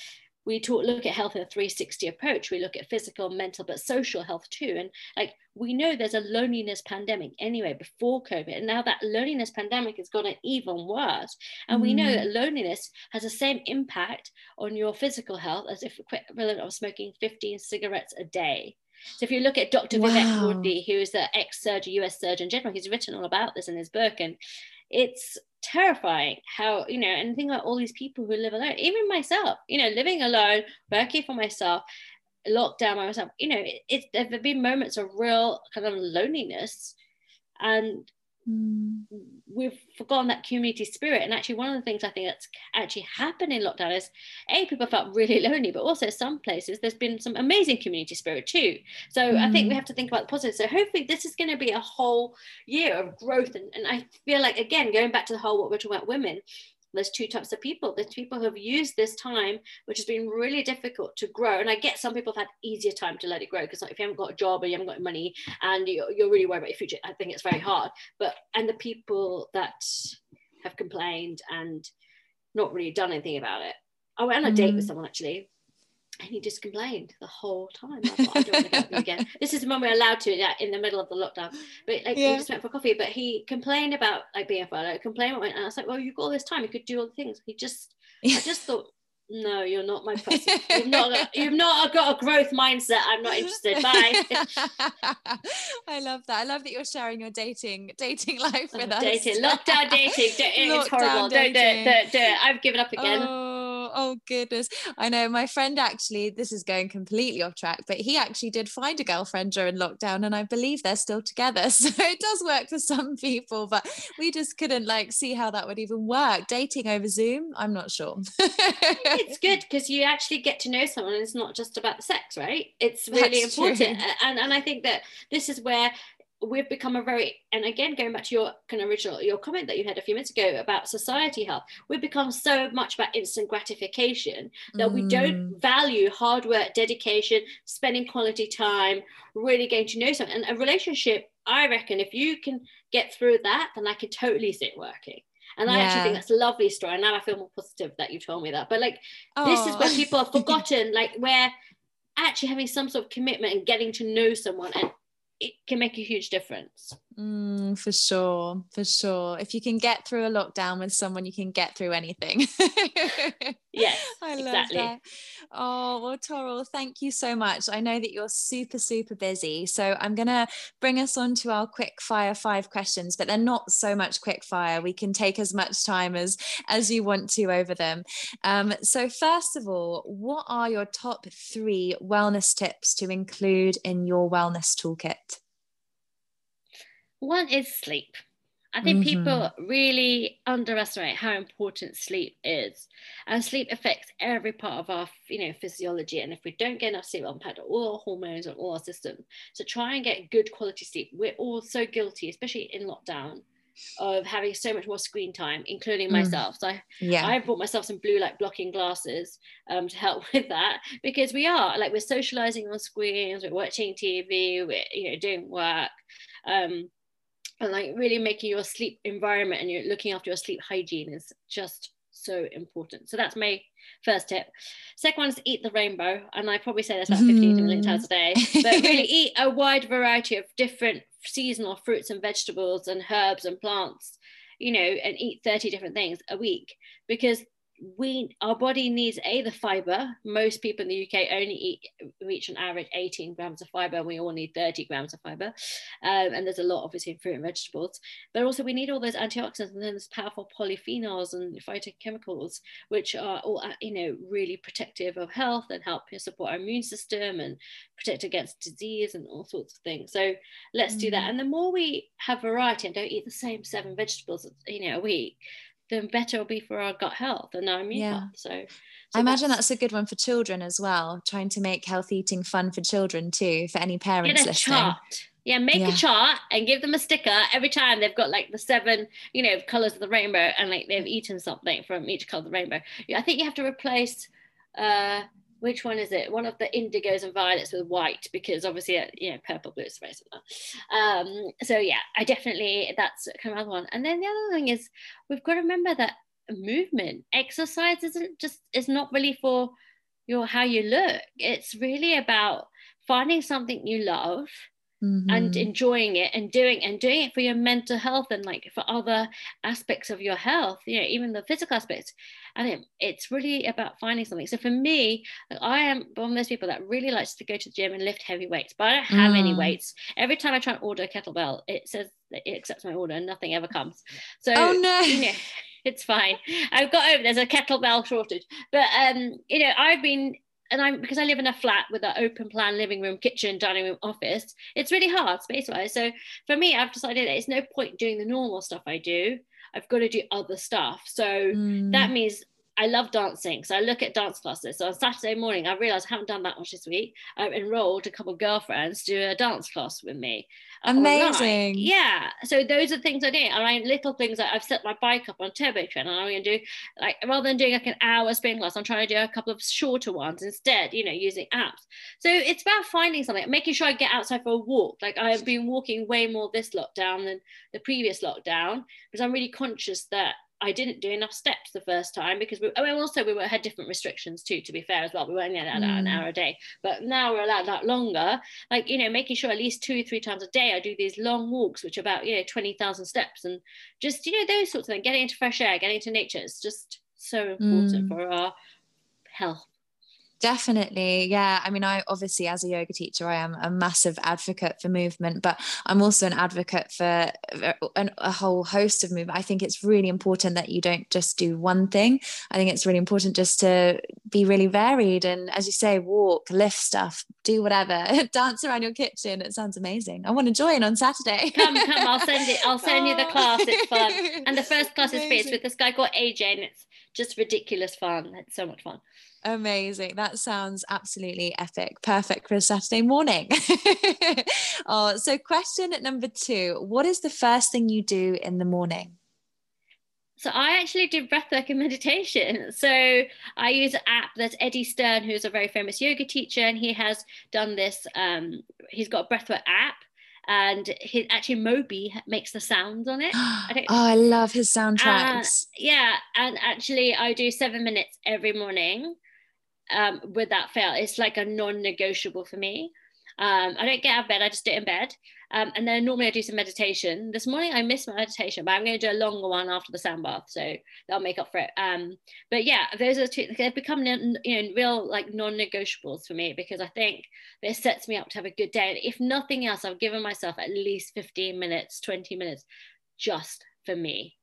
we talk look at health in a 360 approach we look at physical mental but social health too and like we know there's a loneliness pandemic anyway before covid and now that loneliness pandemic has gotten even worse and mm. we know mm. that loneliness has the same impact on your physical health as if equivalent of smoking 15 cigarettes a day so if you look at Dr. Wow. Vivek Murthy, who is the ex-surgeon, US Surgeon General, he's written all about this in his book, and it's terrifying how you know and think about all these people who live alone even myself you know living alone working for myself locked down by myself you know it, it there have been moments of real kind of loneliness and mm. we've forgotten that community spirit and actually one of the things i think that's actually happened in lockdown is a people felt really lonely but also some places there's been some amazing community spirit too so mm. i think we mm. have to think about the positive so hopefully this is going to be a whole year of growth and, and i feel like again going back to the whole what we're talking about women there's two types of people. There's people who have used this time, which has been really difficult to grow. And I get some people have had easier time to let it grow because like if you haven't got a job or you haven't got money and you're, you're really worried about your future, I think it's very hard. But and the people that have complained and not really done anything about it. I went on a date with mm. someone actually and he just complained the whole time. I, thought, I don't want to go again. This is the when we're allowed to yeah, in the middle of the lockdown. But like yeah. we just went for coffee. But he complained about like being a father, complained about, and I was like, well, you've got all this time, you could do all the things. He just, I just thought, no, you're not my person. You've not, got, you've not got a growth mindset. I'm not interested. Bye. I love that. I love that you're sharing your dating dating life oh, with oh, us. Dating, lockdown dating. It's horrible. Dating. Don't do it. Don't do it. I've given up again. Oh oh goodness. I know my friend actually, this is going completely off track, but he actually did find a girlfriend during lockdown and I believe they're still together. So it does work for some people, but we just couldn't like see how that would even work. Dating over Zoom, I'm not sure. it's good because you actually get to know someone and it's not just about sex, right? It's really That's important. And, and I think that this is where we've become a very and again going back to your kind of original your comment that you had a few minutes ago about society health we've become so much about instant gratification that mm. we don't mm. value hard work dedication spending quality time really getting to know someone and a relationship i reckon if you can get through that then i can totally see it working and I actually think that's a lovely story. And now I feel more positive that you told me that. But like, oh. this is where people have forgotten, like, where actually having some sort of commitment and getting to know someone and it can make a huge difference. Mm, for sure, for sure. If you can get through a lockdown with someone, you can get through anything. yes, I love exactly. that. Oh, well, Toral, thank you so much. I know that you're super, super busy. So I'm going to bring us on to our quick fire five questions, but they're not so much quick fire. We can take as much time as, as you want to over them. Um, so, first of all, what are your top three wellness tips to include in your wellness toolkit? One is sleep. I think mm-hmm. people really underestimate how important sleep is, and sleep affects every part of our, you know, physiology. And if we don't get enough sleep, it'll impact all our hormones and all our systems. So try and get good quality sleep. We're all so guilty, especially in lockdown, of having so much more screen time, including mm. myself. So I, yeah. I bought myself some blue light blocking glasses um, to help with that because we are like we're socializing on screens, we're watching TV, we're you know doing work. Um, and like really making your sleep environment and you're looking after your sleep hygiene is just so important. So that's my first tip. Second one is eat the rainbow. And I probably say this about 15 mm. million times a day, but really eat a wide variety of different seasonal fruits and vegetables and herbs and plants, you know, and eat 30 different things a week because we our body needs a the fiber. Most people in the uk only eat reach on average 18 grams of fiber. And we all need 30 grams of fiber. Um, and there's a lot obviously in fruit and vegetables. But also we need all those antioxidants and then there's powerful polyphenols and phytochemicals which are all uh, you know really protective of health and help support our immune system and protect against disease and all sorts of things. So let's mm. do that. Mm. and the more we have variety and don't eat the same seven vegetables you know a week then better it'll be for our gut health and our immune yeah. health. So, so I imagine that's, that's, a good one for children as well, trying to make health eating fun for children too, for any parents listening. Chart. Yeah, make Yeah. a chart and give them a sticker every time they've got like the seven, you know, colors of the rainbow and like they've eaten something from each color of the rainbow. I think you have to replace uh which one is it? One of the indigos and violets with white because obviously, uh, you know, purple, blue is very similar. Um, so yeah, I definitely that's kind of another one. And then the other thing is we've got to remember that movement, exercise isn't just is not really for your how you look. It's really about finding something you love and Mhm. enjoying it and doing and doing it for your mental health and like for other aspects of your health you know even the physical aspects and it, it's really about finding something so for me like, i am one of those people that really likes to go to the gym and lift heavy weights but i don't have any Mm. weights every time i try and order a kettlebell it says that it accepts my order and nothing ever comes so Oh no. you know it's fine i've got over there's a kettlebell shortage but um you know i've been and I'm because I live in a flat with an open plan living room, kitchen, dining room, office. It's really hard space wise. So for me, I've decided that it's no point doing the normal stuff I do. I've got to do other stuff. So Mm. that means I love dancing. So I look at dance classes. So on Saturday morning, I realized I haven't done that much this week. I've enrolled a couple of girlfriends to do a dance class with me. uh, online. Amazing. Yeah. So those are things I do. And I little things like I've set my bike up on turbo train and I'm gonna do like rather than doing like an hour spin class, I'm trying to do a couple of shorter ones instead, you know, using apps. So it's about finding something, making sure I get outside for a walk. Like I've been walking way more this lockdown than the previous lockdown because I'm really conscious that I didn't do enough steps the first time because we, I mean, also we were, had different restrictions too, to be fair as well. We were only allowed an Mm. hour a day, but now we're allowed that longer. Like, you know, making sure at least two, three times a day I do these long walks, which are about, you know, 20,000 steps and just, you know, those sorts of things, getting into fresh air, getting into nature. It's just so important Mm. for our health. Definitely. Yeah. I mean, I obviously, as a yoga teacher, I am a massive advocate for movement, but I'm also an advocate for a, a whole host of movement. I think it's really important that you don't just do one thing. I think it's really important just to be really varied and, as you say, walk, lift stuff, do whatever, dance around your kitchen. It sounds amazing. I want to join on Saturday. Come, come, I'll send it. I'll send you the oh. class. It's fun. Oh. And the first class is free. It's with this guy called AJ, and it's just ridiculous fun. It's so much fun. Amazing. That sounds absolutely epic. Perfect for a Saturday morning. oh, so question number two What is the first thing you do in the morning? So I actually do breathwork and meditation. So I use an app that's Eddie Stern, who's a very famous yoga teacher, and he has done this. Um, he's got a breathwork app, and he actually Moby makes the sounds on it. oh, don't- I love his Uh, soundtracks. yeah, and actually, I do seven minutes every morning um, that fail. It's like a non-negotiable for me. Um, I don't get out of bed; I just do it in bed. Um, and then normally I do some meditation. This morning I missed my meditation, but I'm going to do a longer one after the sand bath, so that'll make up for it. Um, but yeah, those are the two. They've become you know real like non-negotiables for me because I think it sets me up to have a good day. And if nothing else, I've given myself at least 15 minutes, 20 minutes, just for me,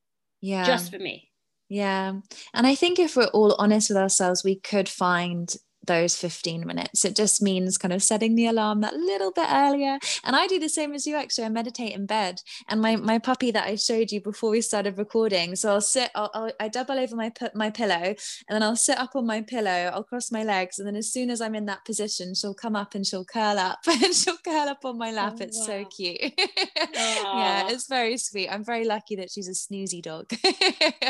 yeah. just for me. Yeah. And I think if we're all honest with ourselves, we could find those 15 minutes. It just means kind of setting the alarm that little bit earlier. And I do the same as you actually. I meditate in bed. And my my puppy that I showed you before we started recording. So I'll sit, I'll, I'll I double over my my pillow, and then I'll sit up on my pillow. I'll cross my legs, and then as soon as I'm in that position, she'll come up and she'll curl up, and she'll curl up on my oh, lap. Oh, it's so cute. yeah, it's very sweet. I'm very lucky that she's a snoozy dog.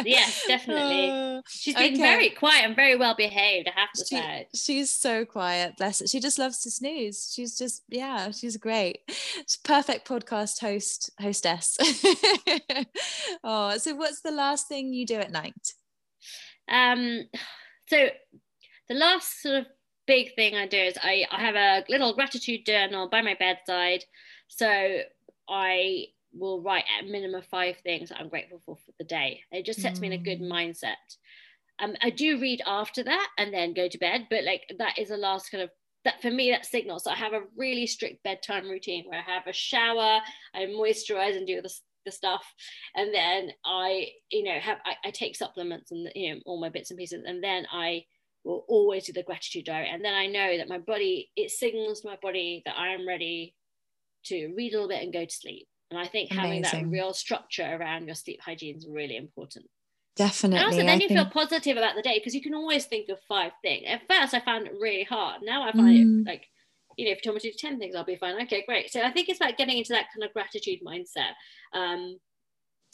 Yes, definitely. She's been okay. very quiet and very well behaved, I have to she, say. She's so quiet bless her she just loves to snooze she's just yeah she's great she's perfect podcast host hostess oh so what's the last thing you do at night Um, so the last sort of big thing I do is I, I have a little gratitude journal by my bedside. So I will write at minimum five things that I'm grateful for for the day. It just sets me in a good Mm. mindset. Um, I do read after that and then go to bed, but like that is the last kind of that for me that signals. So I have a really strict bedtime routine where I have a shower, I moisturize and do the, the stuff, and then I, you know, have I, I take supplements and you know all my bits and pieces, and then I will always do the gratitude diary, and then I know that my body it signals to my body that I am ready to read a little bit and go to sleep. And I think having that real structure around your sleep hygiene is really important. Definitely And also, then I you think, feel positive about the day because you can always think of five things. At first, I found it really hard. Now I find Mm. it like you know, if you told me to do 10 things, I'll be fine. Okay, great. So I think it's about getting into that kind of gratitude mindset um,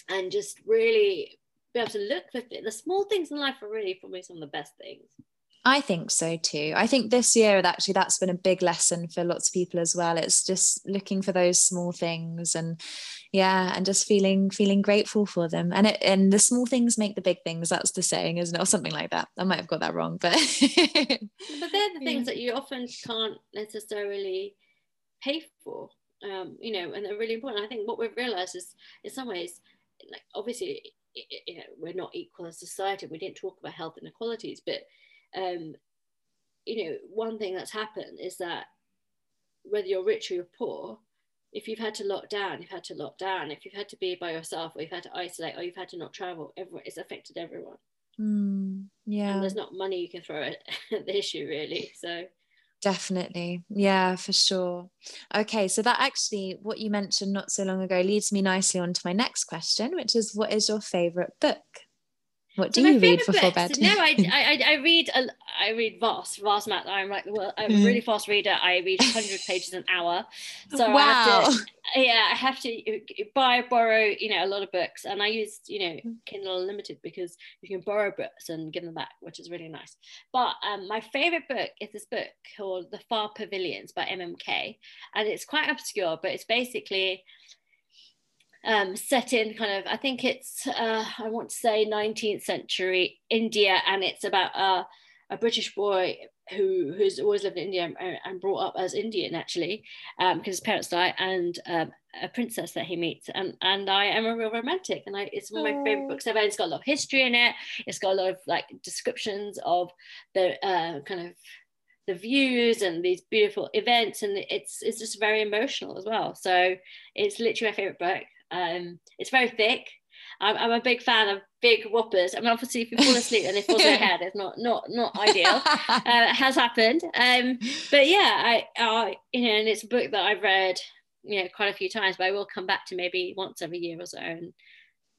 and just really be able to look for the small things in life are really for me some of the best things. I think so too. I think this year actually that's been a big lesson for lots of people as well. It's just looking for those small things and yeah, and just feeling feeling grateful for them. And it and the small things make the big things. That's the saying, isn't it? Or something like that. I might have got that wrong, but but they're the things that you often can't necessarily pay for. Um, you know, and they're really important. I think what we've realized is in some ways, like obviously you know, we're not equal as society. We didn't talk about health inequalities, but um, you know, one thing that's happened is that whether you're rich or you're poor, if you've had to lock down, you've had to lock down. If you've had to be by yourself, or you've had to isolate, or you've had to not travel, everyone it's affected everyone. Mm, yeah, and there's not money you can throw at the issue really. So definitely yeah for sure okay so that actually what you mentioned not so long ago leads me nicely on to my next question which is what is your favorite book what do so you read before bed? No, I, I, I read a, I read vast, vast amount. I'm like well, I'm a mm. really fast reader. I read 100 pages an hour. So wow. I have to, yeah, I have to buy, borrow, you know, a lot of books, and I use, you know, mm. Kindle Unlimited because you can borrow books and give them back, which is really nice. But um, my favorite book is this book called The Far Pavilions by M. M. Kaye, and it's quite obscure, but it's basically um, set in kind of, I think it's, uh, I want to say 19th century India, and it's about a, a British boy who who's always lived in India and, and brought up as Indian actually, um, because his parents die, and um, a princess that he meets, and and I am a real romantic, and I, it's one of my favorite books ever. It's got a lot of history in it. It's got a lot of like descriptions of the uh, kind of the views and these beautiful events and it's it's just very emotional as well so it's literally my favorite book um, it's very thick. I'm, I'm, a big fan of big whoppers. I mean, obviously, if you fall asleep and it falls on your head, it's not not not ideal. uh, it has happened, um, but yeah, I, I you know, and it's a book that I've read, you know, quite a few times. But I will come back to maybe once every year or so and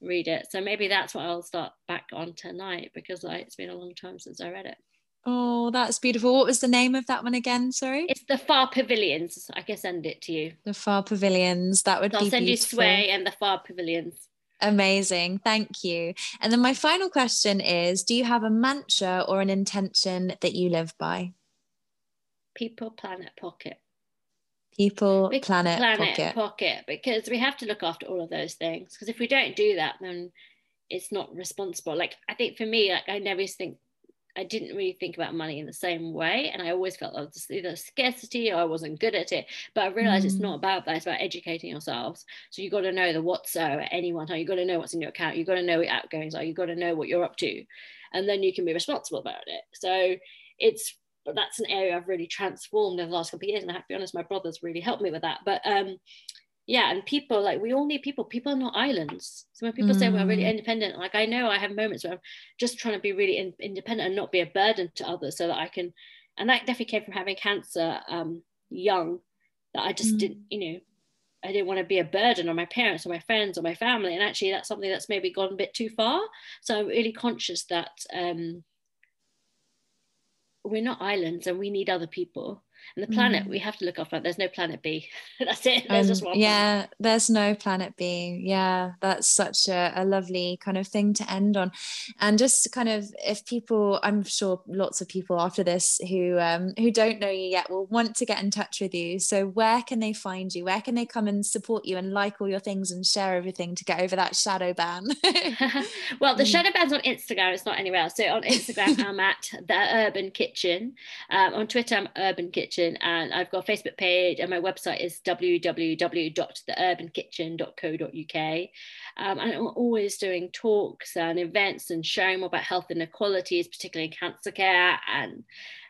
read it. So maybe that's what I'll start back on tonight because like, it's been a long time since I read it. Oh, that's beautiful. What was the name of that one again? Sorry. It's the Far Pavilions. I can send it to you. The Far Pavilions. That would so be I'll send beautiful. you Sway and the Far Pavilions. Amazing. Thank you. And then my final question is Do you have a mantra or an intention that you live by? People, planet, pocket. People, planet, planet pocket. pocket. Because we have to look after all of those things. Because if we don't do that, then it's not responsible. Like I think for me, like I never think I didn't really think about money in the same way. And I always felt like was either scarcity or I wasn't good at it. But I realized mm. it's not about that. It's about educating yourselves. So you've got to know the what's are at any one time. You've got to know what's in your account. You've got to know what your outgoings are. You've got to know what you're up to. And then you can be responsible about it. So it's but that's an area I've really transformed in the last couple of years. And I have to be honest, my brother's really helped me with that. But um yeah and people like we all need people people are not islands so when people mm. say we're really mm. independent like i know i have moments where i'm just trying to be really in, independent and not be a burden to others so that i can and that definitely came from having cancer um young that i just mm. didn't you know i didn't want to be a burden on my parents or my friends or my family and actually that's something that's maybe gone a bit too far so i'm really conscious that um we're not islands and we need other people and the planet mm. we have to look after there's no planet b. That's it. There's um, just one. yeah planet. there's no planet b. Yeah that's such a, a lovely kind of thing to end on. And just kind of if people i'm sure lots of people after this who um who don't know you yet will want to get in touch with you. So where can they find you? Where can they come and support you and like all your things and share everything to get over that shadow ban? Well the mm. shadow ban's on instagram it's not anywhere else. So on instagram i'm at the urban kitchen. Um, on twitter i'm urban kitchen Kitchen, and I've got a Facebook page, and my website is www.theurbankitchen.co.uk. Um, and I'm always doing talks and events and sharing more about health inequalities, particularly in cancer care and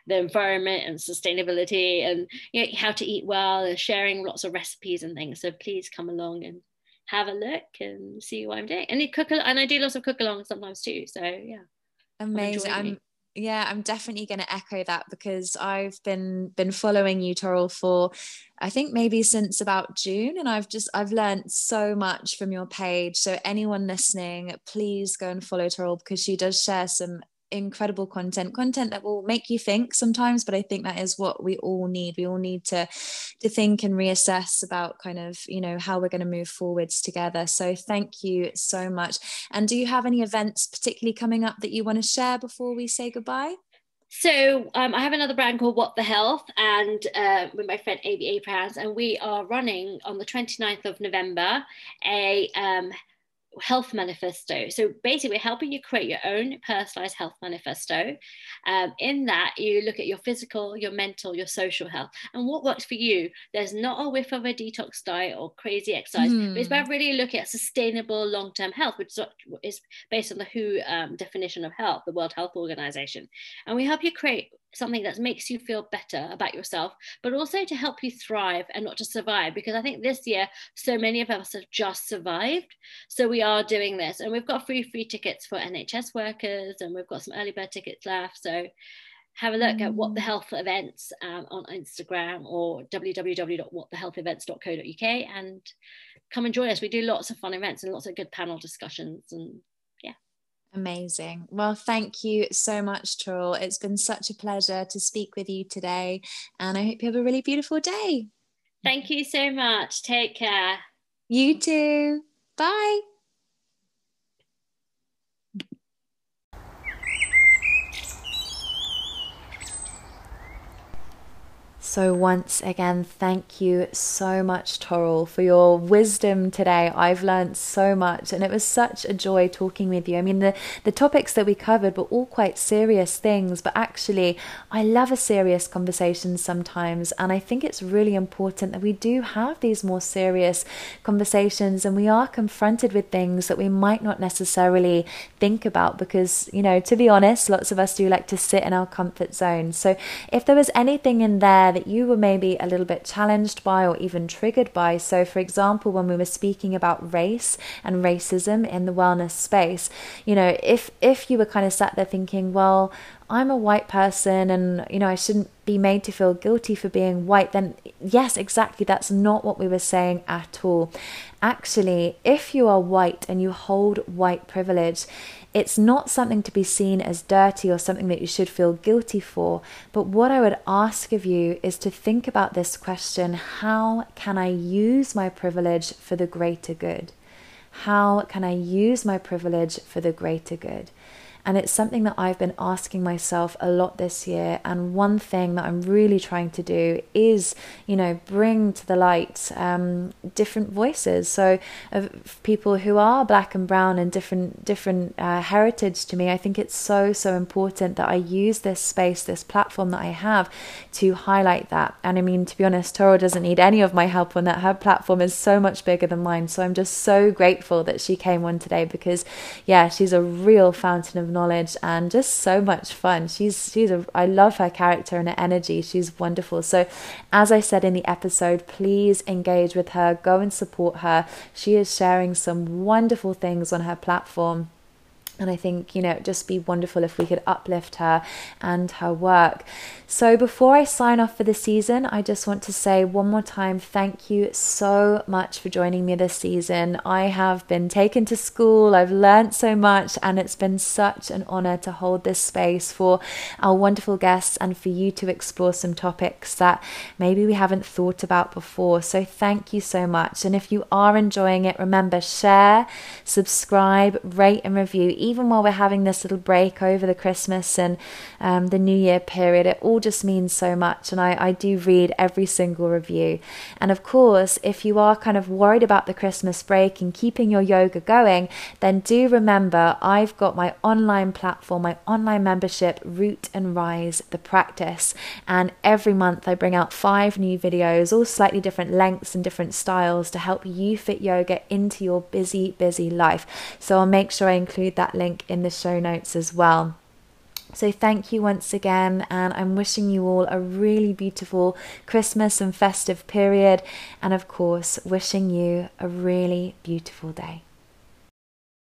the environment and sustainability, and you know, how to eat well, and sharing lots of recipes and things. So please come along and have a look and see what I'm doing. And cook, and I do lots of cook along sometimes too. So yeah, amazing. I'm yeah i'm definitely going to echo that because i've been been following you toral for i think maybe since about june and i've just i've learned so much from your page. So anyone listening please go and follow toral because she does share some incredible content content that will make you think sometimes but i think that is what we all need. We all need to to think and reassess about kind of you know how we're going to move forwards together. So thank you so much. And do you have any events particularly coming up that you want to share before we say goodbye? So um, I have another brand called What the Health, and uh, with my friend ABA Brands, and we are running on the 29th of November a um, health manifesto. So basically, we're helping you create your own personalized health manifesto. Um, in that, you look at your physical, your mental, your social health, and what works for you. There's not a whiff of a detox diet or crazy exercise, mm. but it's about hmm. really looking at sustainable long term health, which is based on the WHO um, definition of health, the World Health Organization. And we help you create something that makes you feel better about yourself, but also to help you thrive and not to survive. Because I think this year, so many of us have just survived. So we are doing this. And we've got free free tickets for NHS workers and we've got some early bird tickets left. So have a look at what the mm. health events um, on Instagram or www.whatthehealthevents.co.uk and come and join us. We do lots of fun events and lots of good panel discussions and Amazing. Well, thank you so much, Toral. It's been such a pleasure to speak with you today, and I hope you have a really beautiful day. Thank you so much. Take care. You too. Bye. So, once again, thank you so much, Toral, for your wisdom today. I've learned so much, and it was such a joy talking with you. I mean, the, the topics that we covered were all quite serious things, but actually, I love a serious conversation sometimes, and I think it's really important that we do have these more serious conversations and we are confronted with things that we might not necessarily think about because, you know, to be honest, lots of us do like to sit in our comfort zone. So, if there was anything in there that you were maybe a little bit challenged by or even triggered by. So, for example, when we were speaking about race and racism in the wellness space, you know, if if you were kind of sat there thinking, well, I'm a white person and you know I shouldn't be made to feel guilty for being white then yes exactly that's not what we were saying at all actually if you are white and you hold white privilege it's not something to be seen as dirty or something that you should feel guilty for. But what I would ask of you is to think about this question how can I use my privilege for the greater good? How can I use my privilege for the greater good? And it's something that I've been asking myself a lot this year. And one thing that I'm really trying to do is, you know, bring to the light um, different voices. So, of people who are black and brown and different different uh, heritage to me, I think it's so so important that I use this space, this platform that I have, to highlight that. And I mean, to be honest, Toral doesn't need any of my help on that. Her platform is so much bigger than mine. So I'm just so grateful that she came on today because, yeah, she's a real fountain of knowledge and just so much fun. She's she's a I love her character and her energy. She's wonderful. So as I said in the episode, please engage with her, go and support her. She is sharing some wonderful things on her platform and I think, you know, it'd just be wonderful if we could uplift her and her work. So, before I sign off for the season, I just want to say one more time thank you so much for joining me this season. I have been taken to school, I've learned so much, and it's been such an honor to hold this space for our wonderful guests and for you to explore some topics that maybe we haven't thought about before. So, thank you so much. And if you are enjoying it, remember share, subscribe, rate, and review even while we're having this little break over the Christmas and um, the New Year period, it all just means so much. And I, I do read every single review. And of course, if you are kind of worried about the Christmas break and keeping your yoga going, then do remember I've got my online platform, my online membership, Root and Rise the Practice. And every month I bring out five new videos, all slightly different lengths and different styles to help you fit yoga into your busy, busy life. So I'll make sure I include link in the show notes as well. So, thank you once again, and I'm wishing you all a really beautiful Christmas and festive period, and of course, wishing you a really beautiful day.